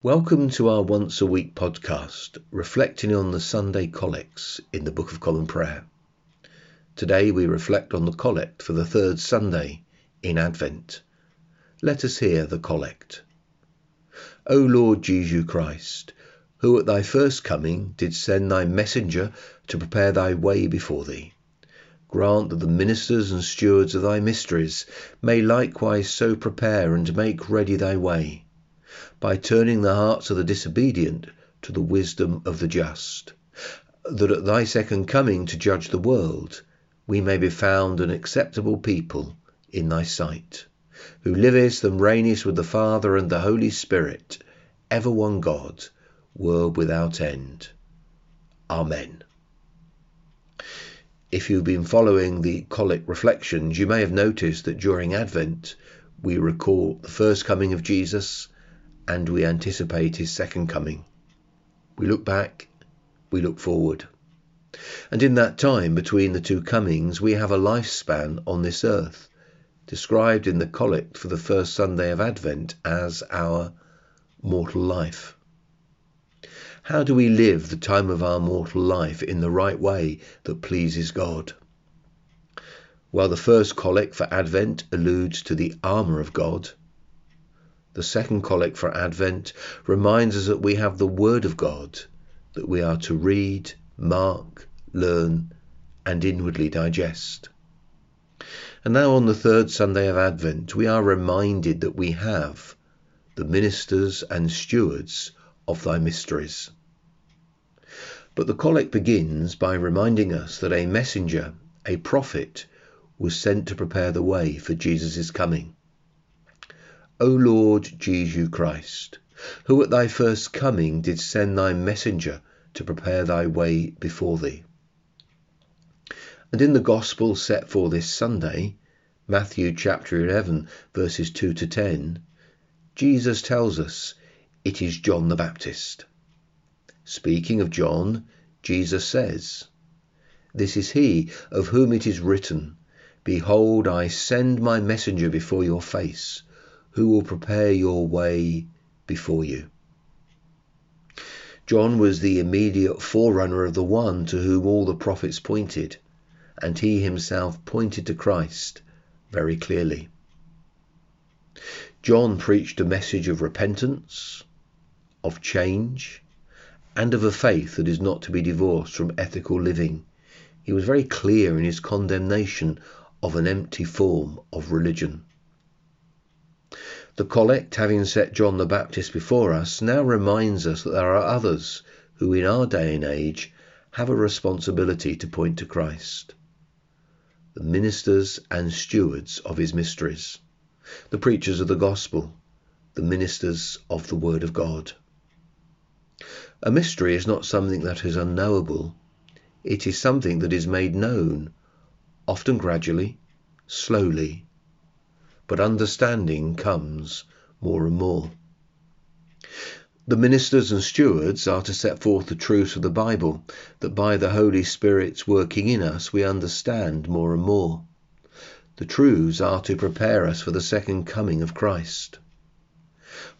Welcome to our once a week podcast, reflecting on the Sunday collects in the Book of Common Prayer. Today we reflect on the collect for the third Sunday in Advent. Let us hear the collect. O Lord Jesus Christ, who at thy first coming did send thy messenger to prepare thy way before thee, grant that the ministers and stewards of thy mysteries may likewise so prepare and make ready thy way by turning the hearts of the disobedient to the wisdom of the just, that at thy second coming to judge the world we may be found an acceptable people in thy sight, who livest and reignest with the Father and the Holy Spirit, ever one God, world without end. Amen. If you've been following the Collect reflections, you may have noticed that during Advent we recall the first coming of Jesus and we anticipate his second coming. We look back, we look forward. And in that time between the two comings, we have a lifespan on this earth, described in the collect for the first Sunday of Advent as our mortal life. How do we live the time of our mortal life in the right way that pleases God? While the first collect for Advent alludes to the armour of God, the second collect for Advent reminds us that we have the Word of God that we are to read, mark, learn, and inwardly digest. And now, on the third Sunday of Advent, we are reminded that we have the ministers and stewards of thy mysteries. But the collect begins by reminding us that a messenger, a prophet, was sent to prepare the way for Jesus' coming. O Lord Jesus Christ, who at thy first coming did send thy messenger to prepare thy way before thee. And in the Gospel set for this Sunday, Matthew chapter 11, verses 2 to 10, Jesus tells us it is John the Baptist. Speaking of John, Jesus says, This is he of whom it is written, Behold, I send my messenger before your face who will prepare your way before you. John was the immediate forerunner of the one to whom all the prophets pointed, and he himself pointed to Christ very clearly. John preached a message of repentance, of change, and of a faith that is not to be divorced from ethical living. He was very clear in his condemnation of an empty form of religion. The collect, having set John the Baptist before us, now reminds us that there are others who, in our day and age, have a responsibility to point to Christ. The ministers and stewards of his mysteries, the preachers of the gospel, the ministers of the word of God. A mystery is not something that is unknowable, it is something that is made known, often gradually, slowly, but understanding comes more and more. The ministers and stewards are to set forth the truths of the Bible, that by the Holy Spirit's working in us we understand more and more. The truths are to prepare us for the second coming of Christ.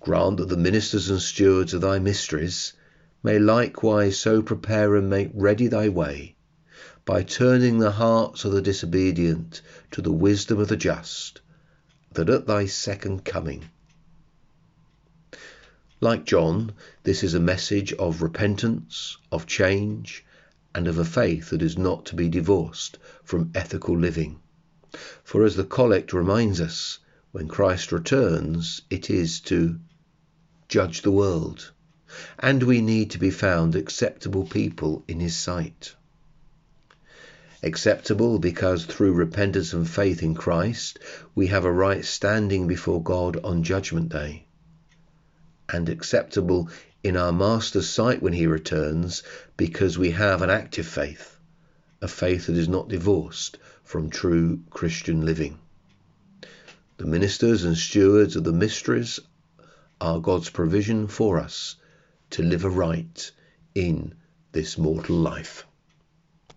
Grant that the ministers and stewards of thy mysteries may likewise so prepare and make ready thy way, by turning the hearts of the disobedient to the wisdom of the just, that at thy second coming. Like John, this is a message of repentance, of change, and of a faith that is not to be divorced from ethical living. For as the collect reminds us, when Christ returns, it is to judge the world, and we need to be found acceptable people in his sight. Acceptable because through repentance and faith in Christ we have a right standing before God on Judgment Day. And acceptable in our Master's sight when he returns because we have an active faith, a faith that is not divorced from true Christian living. The ministers and stewards of the mysteries are God's provision for us to live aright in this mortal life.